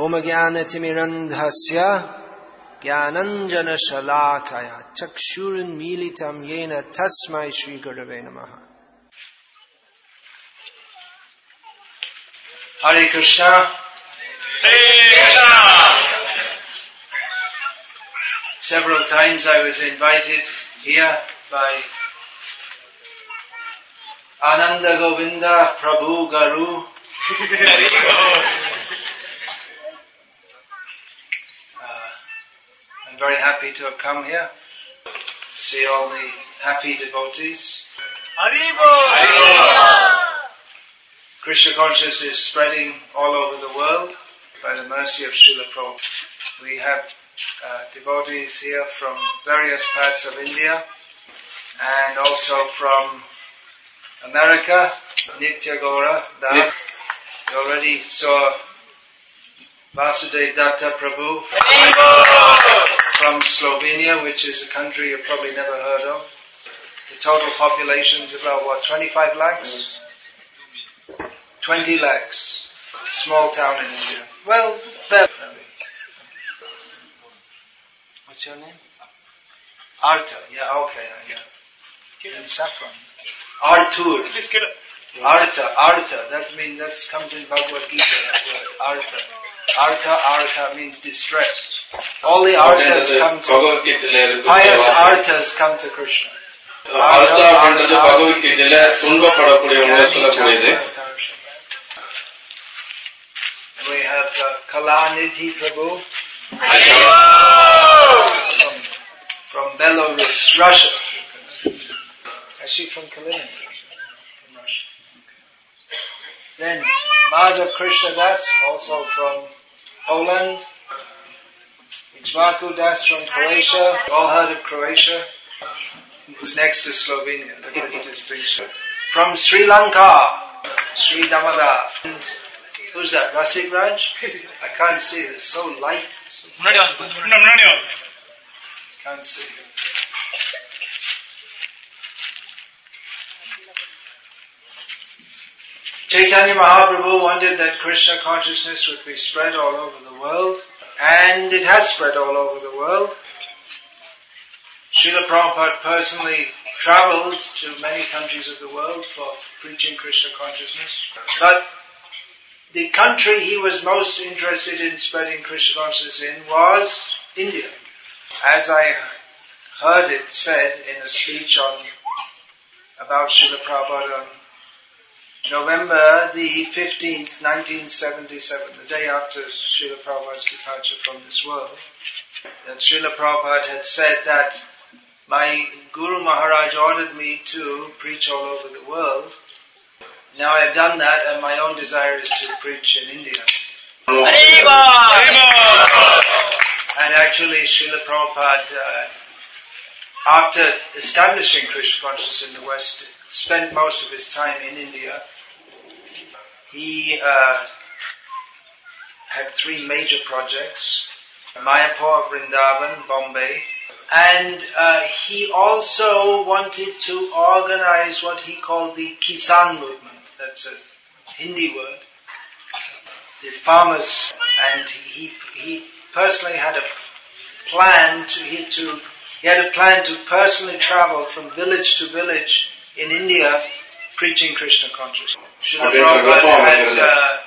ओम ज्ञान तिमिरंधस्य ज्ञानंजन शलाकया चक्षुर्मीलितम ये न तस्मै श्री गुरवे नमः हरे Krishna Several times I was invited here by Ananda Govinda Prabhu Garu very happy to have come here, to see all the happy devotees. Haribol. Krishna consciousness is spreading all over the world by the mercy of Srila Prabhupada. We have uh, devotees here from various parts of India and also from America, Nitya Gora Das. We already saw Vasudev Datta Prabhu from Slovenia, which is a country you've probably never heard of. The total population is about what, 25 lakhs? 20 lakhs. Small town in India. Well, fair. What's your name? Arta. Yeah, okay, yeah. In Saffron. Artur. Please get. Arta, Arta. That means that comes in Bhagavad Gita. That word. Arta. Arta, Arta means distressed. All the Artas come to பகவத்கீதையில இருக்கு pious Artas come to Krishna. அர்த்தா அப்படின்றது பகவத்கீதையில துன்பப்படக்கூடியவங்க சொல்லக்கூடியது And we have uh, Kalanidhi Prabhu from, from Belarus, Russia. Is she from Kaliningrad? From Russia. Then Madhav Krishna Das, also from Poland, Zlatko Das from Croatia, all heard of Croatia. Who's next to Slovenia, distinction. From Sri Lanka, Sri Damada. And who's that, Rasik Raj? I can't see, it's so light. Can't see. Chaitanya Mahaprabhu wanted that Krishna consciousness would be spread all over the world, and it has spread all over the world. Srila Prabhupada personally traveled to many countries of the world for preaching Krishna consciousness, but the country he was most interested in spreading Krishna consciousness in was India. As I heard it said in a speech on about Srila Prabhupada November the 15th, 1977, the day after Srila Prabhupada's departure from this world, that Srila Prabhupada had said that my Guru Maharaj ordered me to preach all over the world. Now I've done that and my own desire is to preach in India. And actually, Srila Prabhupada, uh, after establishing Krishna consciousness in the West, spent most of his time in India. He uh, had three major projects, Mayapur, Vrindavan, Bombay, and uh, he also wanted to organize what he called the Kisan movement. That's a Hindi word. The farmers, and he, he personally had a plan to, he, to, he had a plan to personally travel from village to village in India preaching Krishna consciousness. Srila Prabhupada so go on, had, uh,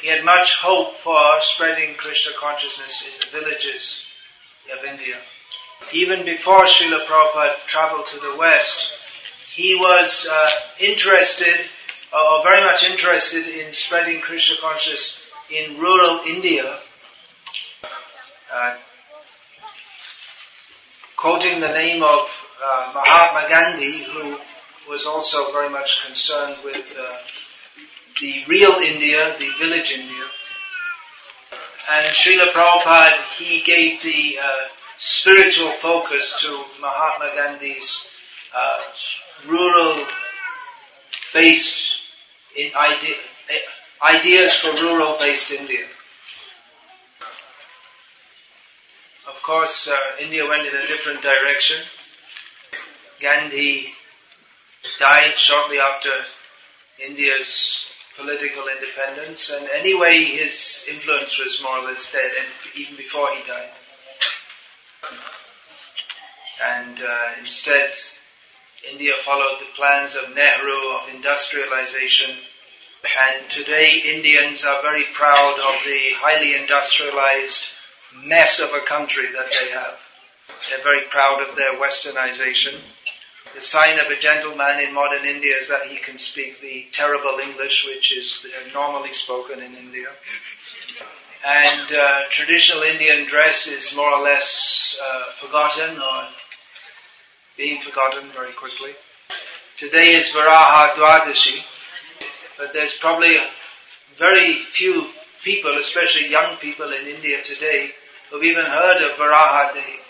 he had much hope for spreading Krishna consciousness in the villages of India. Even before Srila Prabhupada traveled to the West, he was uh, interested, uh, or very much interested in spreading Krishna consciousness in rural India. Uh, quoting the name of uh, Mahatma Gandhi, who was also very much concerned with uh, the real India, the village India. And Srila Prabhupada, he gave the uh, spiritual focus to Mahatma Gandhi's uh, rural based idea, ideas for rural based India. Of course, uh, India went in a different direction. Gandhi died shortly after India's political independence, and anyway, his influence was more or less dead, and even before he died. And uh, instead, India followed the plans of Nehru of industrialization, and today Indians are very proud of the highly industrialized mess of a country that they have. They're very proud of their westernization. The sign of a gentleman in modern India is that he can speak the terrible English, which is normally spoken in India. And uh, traditional Indian dress is more or less uh, forgotten or being forgotten very quickly. Today is Varaha Dwadashi, but there's probably very few people, especially young people in India today, who've even heard of Varaha Dev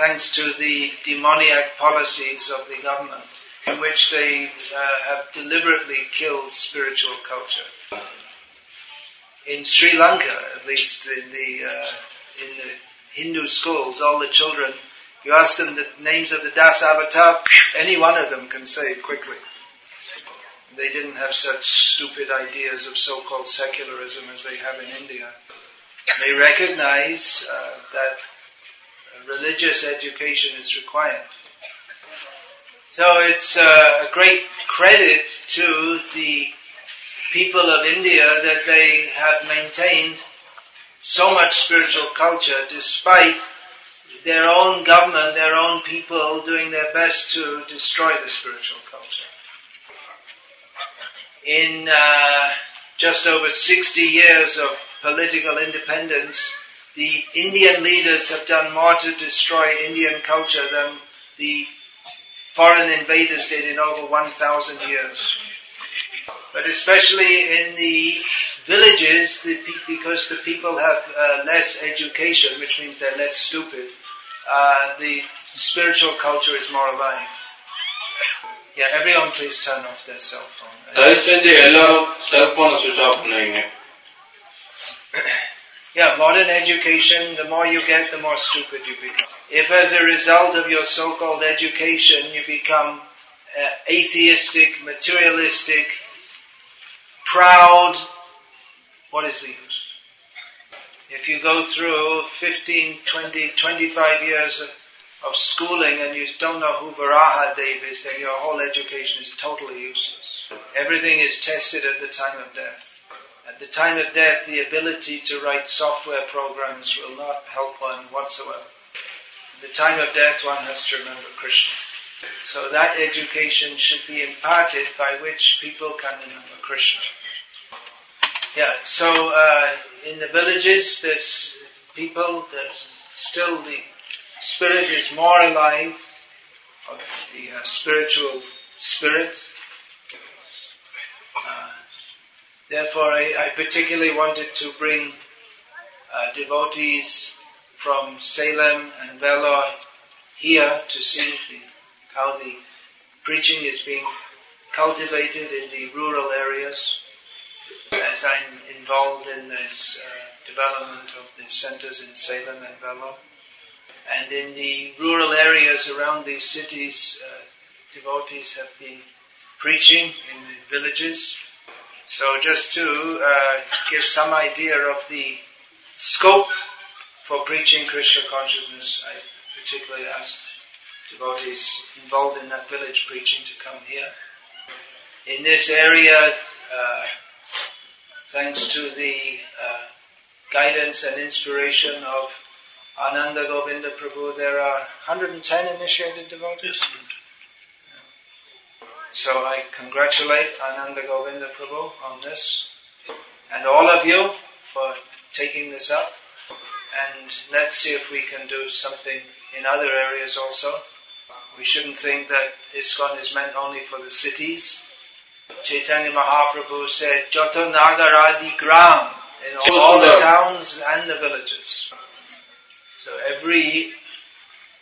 thanks to the demoniac policies of the government, in which they uh, have deliberately killed spiritual culture. In Sri Lanka, at least in the uh, in the Hindu schools, all the children, you ask them the names of the Das Avatar, any one of them can say it quickly. They didn't have such stupid ideas of so-called secularism as they have in India. They recognize uh, that religious education is required. So it's uh, a great credit to the people of India that they have maintained so much spiritual culture despite their own government, their own people doing their best to destroy the spiritual culture. In uh, just over 60 years of political independence, the Indian leaders have done more to destroy Indian culture than the foreign invaders did in over 1,000 years. But especially in the villages, the, because the people have uh, less education, which means they're less stupid, uh, the spiritual culture is more alive. Yeah, everyone please turn off their cell phone. Yeah, modern education, the more you get, the more stupid you become. If as a result of your so-called education, you become uh, atheistic, materialistic, proud, what is the use? If you go through 15, 20, 25 years of, of schooling and you don't know who Varaha Dev is, then your whole education is totally useless. Everything is tested at the time of death. At the time of death, the ability to write software programs will not help one whatsoever. At the time of death, one has to remember Krishna. So that education should be imparted by which people can remember Krishna. Yeah, so uh, in the villages, there's people, there's still the spirit is more alive, of the uh, spiritual spirit. Uh, Therefore, I, I, particularly wanted to bring uh, devotees from Salem and Vellore here to see the, how the preaching is being cultivated in the rural areas. As I'm involved in this uh, development of the centers in Salem and Vellore, and in the rural areas around these cities, uh, devotees have been preaching in the villages so just to uh, give some idea of the scope for preaching Krishna consciousness, I particularly asked devotees involved in that village preaching to come here. In this area, uh, thanks to the uh, guidance and inspiration of Ananda Govinda Prabhu, there are 110 initiated devotees. So I congratulate Ananda Govinda Prabhu on this and all of you for taking this up and let's see if we can do something in other areas also. We shouldn't think that ISKCON is meant only for the cities. Chaitanya Mahaprabhu said, Joto Nagaradi Gram in all the towns and the villages. So every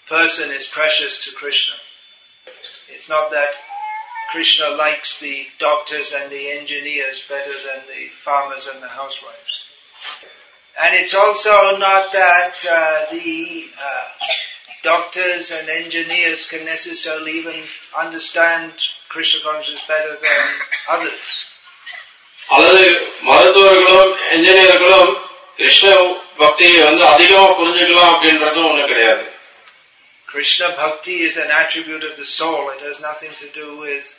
person is precious to Krishna. It's not that Krishna likes the doctors and the engineers better than the farmers and the housewives. And it's also not that uh, the uh, doctors and engineers can necessarily even understand Krishna consciousness better than others. அல்லது மருத்துவர்களும் என்ஜினியர்களும் கிருஷ்ண பக்தியை வந்து அதிகமா புரிஞ்சுக்கலாம் அப்படின்றதும் ஒண்ணு கிடையாது Krishna bhakti is an attribute of the soul. It has nothing to do with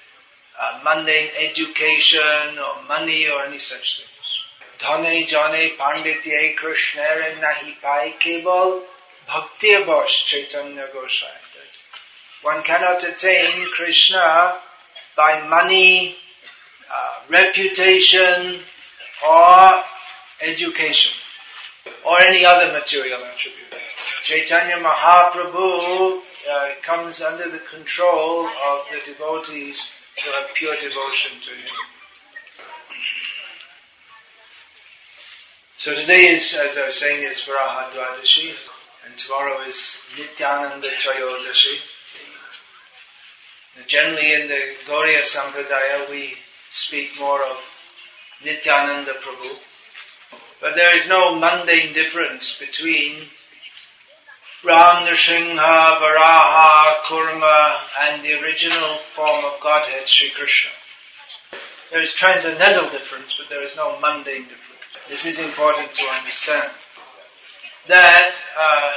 uh, mundane education or money or any such things. Dhane jane panditye Krishna nahi pai keval bhakti bosh Chaitanya Gosai. One cannot attain Krishna by money, uh, reputation, or education, or any other material attribute. Chaitanya Mahaprabhu uh, comes under the control of the devotees who have pure devotion to him. So today is, as I was saying, is Varaha Dwadashi, and tomorrow is Nityananda Trayodashi. And Generally in the Gauriya Sampradaya we speak more of Nityananda Prabhu. But there is no mundane difference between Ram Varaha, Kurma, and the original form of Godhead, Sri Krishna. There is transcendental difference, but there is no mundane difference. This is important to understand. That uh,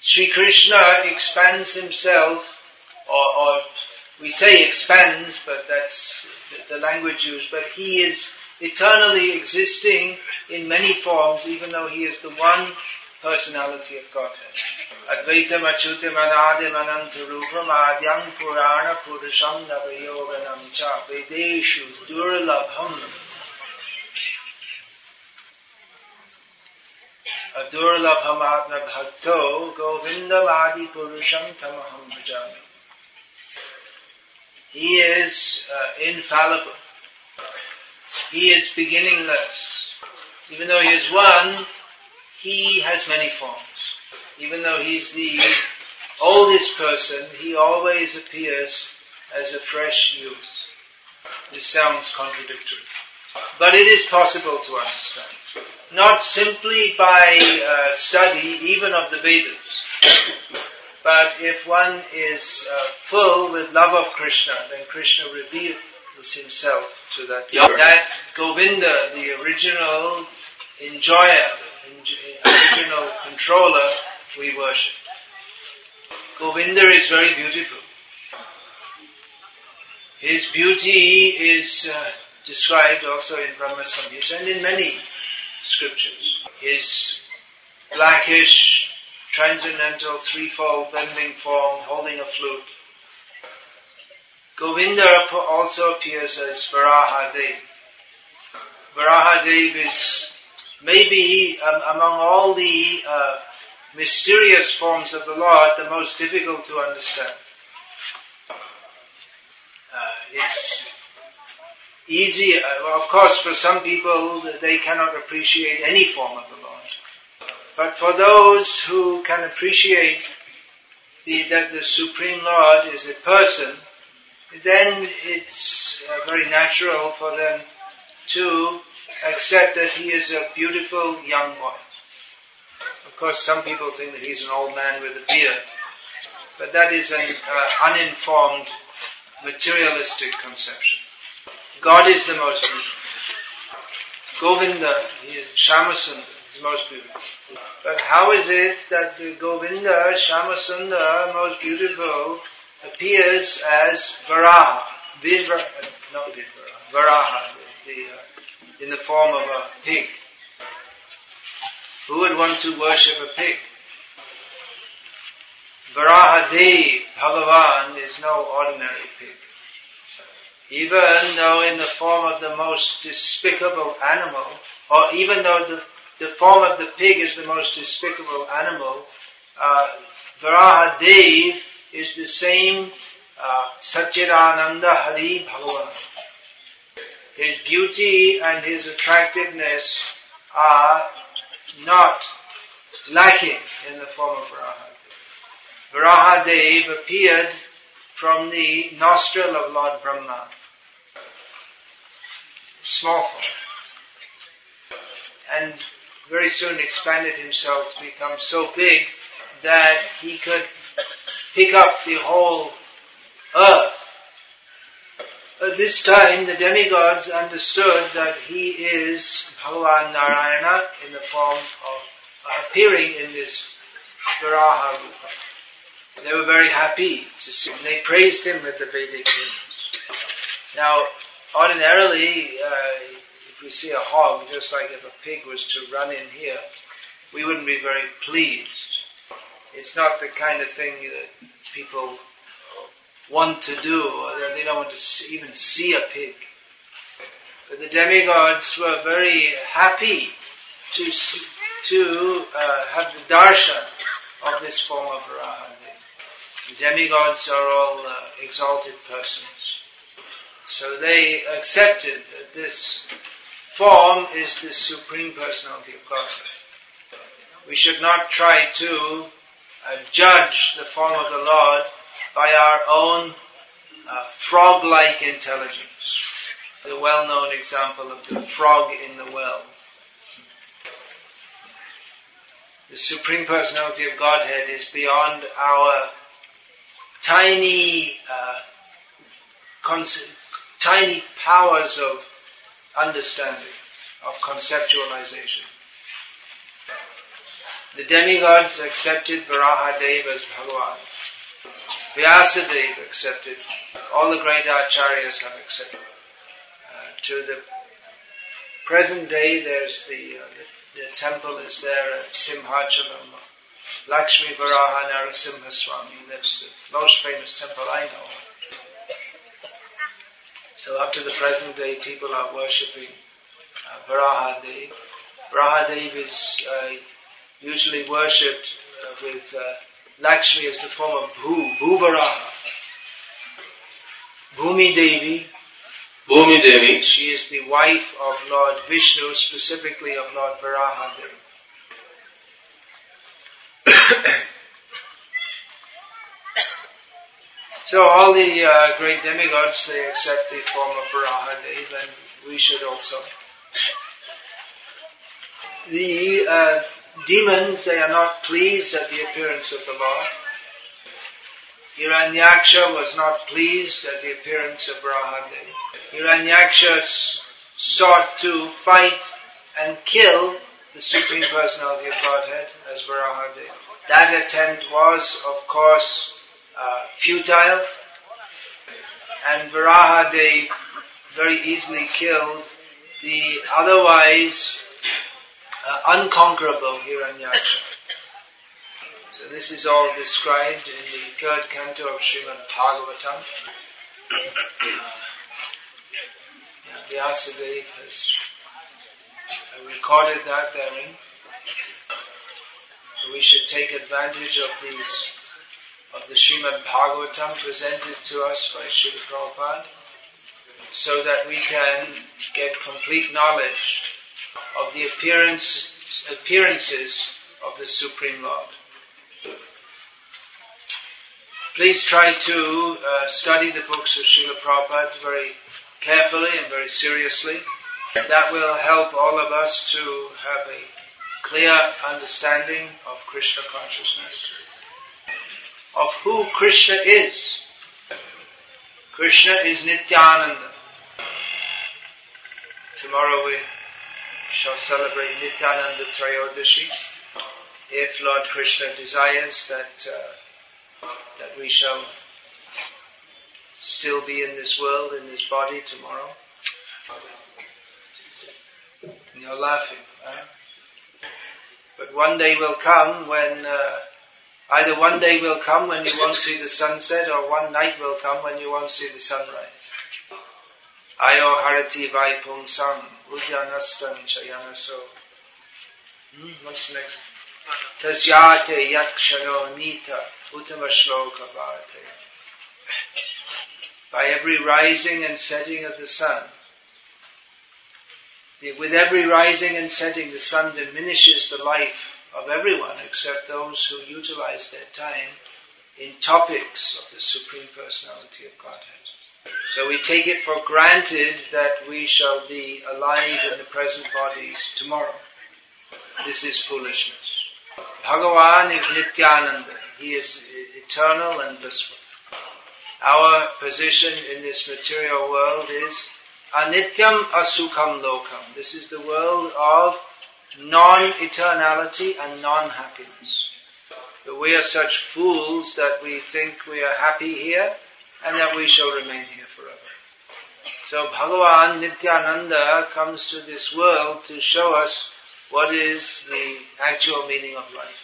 Sri Krishna expands himself, or, or we say expands, but that's the language used, but he is eternally existing in many forms, even though he is the one personality of Godhead. Advaitam Achyutam Anadim Anantarupam Adyam Purana Purusham Navayauvanam Cha Vedeshu Durlabham Adurlabham Atma Bhakto Govindam Adi Purusham Tamaham Bhajami. He is uh, infallible. He is beginningless. Even though he is one, he has many forms. Even though he's the oldest person, he always appears as a fresh youth. This sounds contradictory. But it is possible to understand. Not simply by uh, study, even of the Vedas. But if one is uh, full with love of Krishna, then Krishna reveals himself to that. Yeah. That Govinda, the original enjoyer, original controller, we worship. Govinda is very beautiful. His beauty is uh, described also in Brahma Samhita and in many scriptures. His blackish, transcendental, threefold bending form, holding a flute. Govinda also appears as Varahadev. Varahadev is maybe um, among all the uh, mysterious forms of the Lord the most difficult to understand. Uh, it's easy, uh, of course, for some people they cannot appreciate any form of the Lord. But for those who can appreciate the, that the Supreme Lord is a person, then it's uh, very natural for them to accept that he is a beautiful young boy. Of course, some people think that he's an old man with a beard, but that is an uh, uninformed, materialistic conception. God is the most beautiful. Govinda, he is Shamasundar, is most beautiful. But how is it that the Govinda, Shamasundar, most beautiful, appears as Varaha, Vivra, uh, not Vivra, Varaha, the, the, uh, in the form of a pig? Who would want to worship a pig? Varahadev, Bhagavan, is no ordinary pig. Even though in the form of the most despicable animal, or even though the, the form of the pig is the most despicable animal, uh, Varahadev is the same uh, Satchidananda Hari Bhagavan. His beauty and his attractiveness are not lacking in the form of Varahadev. Varahadev appeared from the nostril of Lord Brahma. Small form. And very soon expanded himself to become so big that he could pick up the whole earth At this time, the demigods understood that he is Bhagavan Narayana in the form of appearing in this Varaha Rupa. They were very happy to see him. They praised him with the Vedic hymns. Now, ordinarily, uh, if we see a hog, just like if a pig was to run in here, we wouldn't be very pleased. It's not the kind of thing that people want to do, or that they don't want to see, even see a pig. But the demigods were very happy to to uh, have the darshan of this form of Varaha. The demigods are all uh, exalted persons. So they accepted that this form is the Supreme Personality of Godhead. We should not try to uh, judge the form of the Lord by our own uh, frog-like intelligence. The well-known example of the frog in the well. The Supreme Personality of Godhead is beyond our tiny, uh, tiny powers of understanding, of conceptualization. The demigods accepted Varahadev as Bhagavan. Vyasadeva accepted. All the great acharyas have accepted. Uh, to the present day, there's the, uh, the, the temple is there at Simhachalam. Lakshmi Varaha Narasimha Swami. That's the most famous temple I know. So up to the present day, people are worshipping uh, Varahadev. Varahadev is uh, usually worshipped uh, with uh, Lakshmi is the form of Bhu, Bhuvaraha. Bhumi Devi. Bhumi Devi. She is the wife of Lord Vishnu, specifically of Lord Varahadev. so all the uh, great demigods, they accept the form of Varahadev and we should also. The uh, demons, they are not pleased at the appearance of the Lord. Hiranyaksha was not pleased at the appearance of Varahadev. Hiranyaksha sought to fight and kill the Supreme Personality of Godhead as Varahadev. That attempt was, of course, uh, futile, and Varahadev very easily killed the otherwise uh, unconquerable Hiranyaksha. So this is all described in the third canto of Srimad Bhagavatam. Uh, Vyasadeva has uh, recorded that therein. We should take advantage of these, of the Srimad Bhagavatam presented to us by Srila Prabhupada so that we can get complete knowledge of the appearance, appearances of the Supreme Lord. Please try to uh, study the books of Srila Prabhupada very carefully and very seriously. That will help all of us to have a clear understanding of Krishna consciousness, of who Krishna is. Krishna is Nityananda. Tomorrow we shall celebrate Nityananda Trayodashi. If Lord Krishna desires that uh, that we shall still be in this world, in this body tomorrow. And you're laughing, huh? But one day will come when, uh, either one day will come when you won't see the sunset or one night will come when you won't see the sunrise. Ayo harati udyanastam chayanaso. Hmm, what's next? Tasyate yakshano nita. By every rising and setting of the sun, the, with every rising and setting, the sun diminishes the life of everyone except those who utilize their time in topics of the Supreme Personality of Godhead. So we take it for granted that we shall be alive in the present bodies tomorrow. This is foolishness. Bhagavan is Nityananda. He is eternal and blissful. Our position in this material world is anityam asukham lokam. This is the world of non-eternality and non-happiness. But we are such fools that we think we are happy here and that we shall remain here forever. So Bhagavan Nityananda comes to this world to show us what is the actual meaning of life.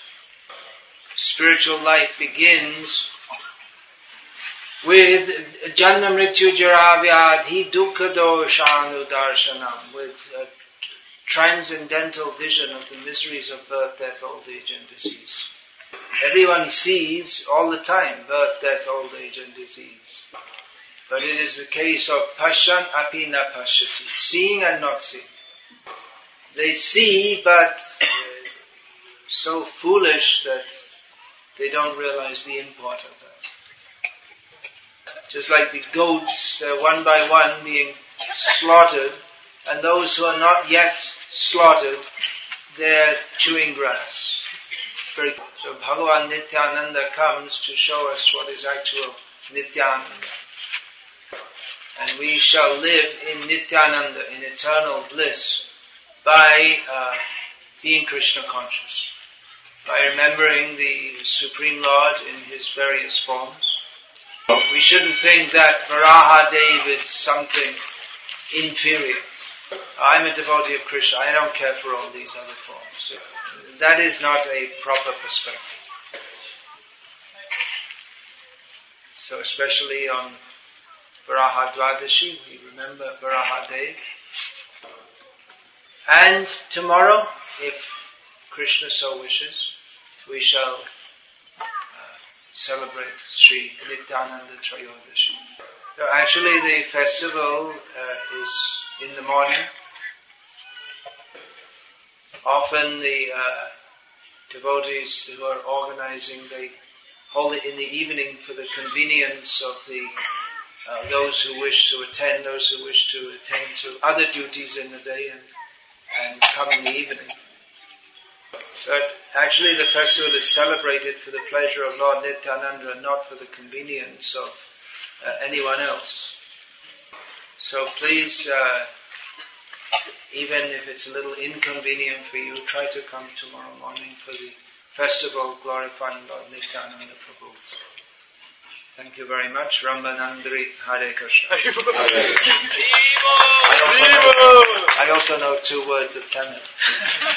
Spiritual life begins with Janma Mrityu Jaravyadhi Dukkha Doshanu Darshanam, with a transcendental vision of the miseries of birth, death, old age and disease. Everyone sees all the time birth, death, old age and disease. But it is a case of pashan apina pashati, seeing and not seeing. They see, but uh, so foolish that they don't realize the import of that. Just like the goats, they're one by one being slaughtered, and those who are not yet slaughtered, they're chewing grass. Very good. So Bhagavan Nityananda comes to show us what is actual Nityananda. And we shall live in Nityananda, in eternal bliss, by uh, being Krishna conscious, by remembering the Supreme Lord in His various forms. We shouldn't think that Varaha Dev is something inferior. I'm a devotee of Krishna. I don't care for all these other forms. That is not a proper perspective. So especially on Varaha Dwadashi, we remember Varaha Dev. And tomorrow, if Krishna so wishes, we shall uh, celebrate Sri Nityananda Trayodashi. So actually the festival uh, is in the morning. Often the uh, devotees who are organizing, they hold it in the evening for the convenience of the uh, those who wish to attend, those who wish to attend to other duties in the day and, and come in the evening. But actually the festival is celebrated for the pleasure of Lord Nityananda and not for the convenience of uh, anyone else. So please, uh, even if it's a little inconvenient for you, try to come tomorrow morning for the festival glorifying Lord Nityananda Prabhu. Thank you very much. Rambanandri Hare Krishna. I also, know, I also know two words of Tamil.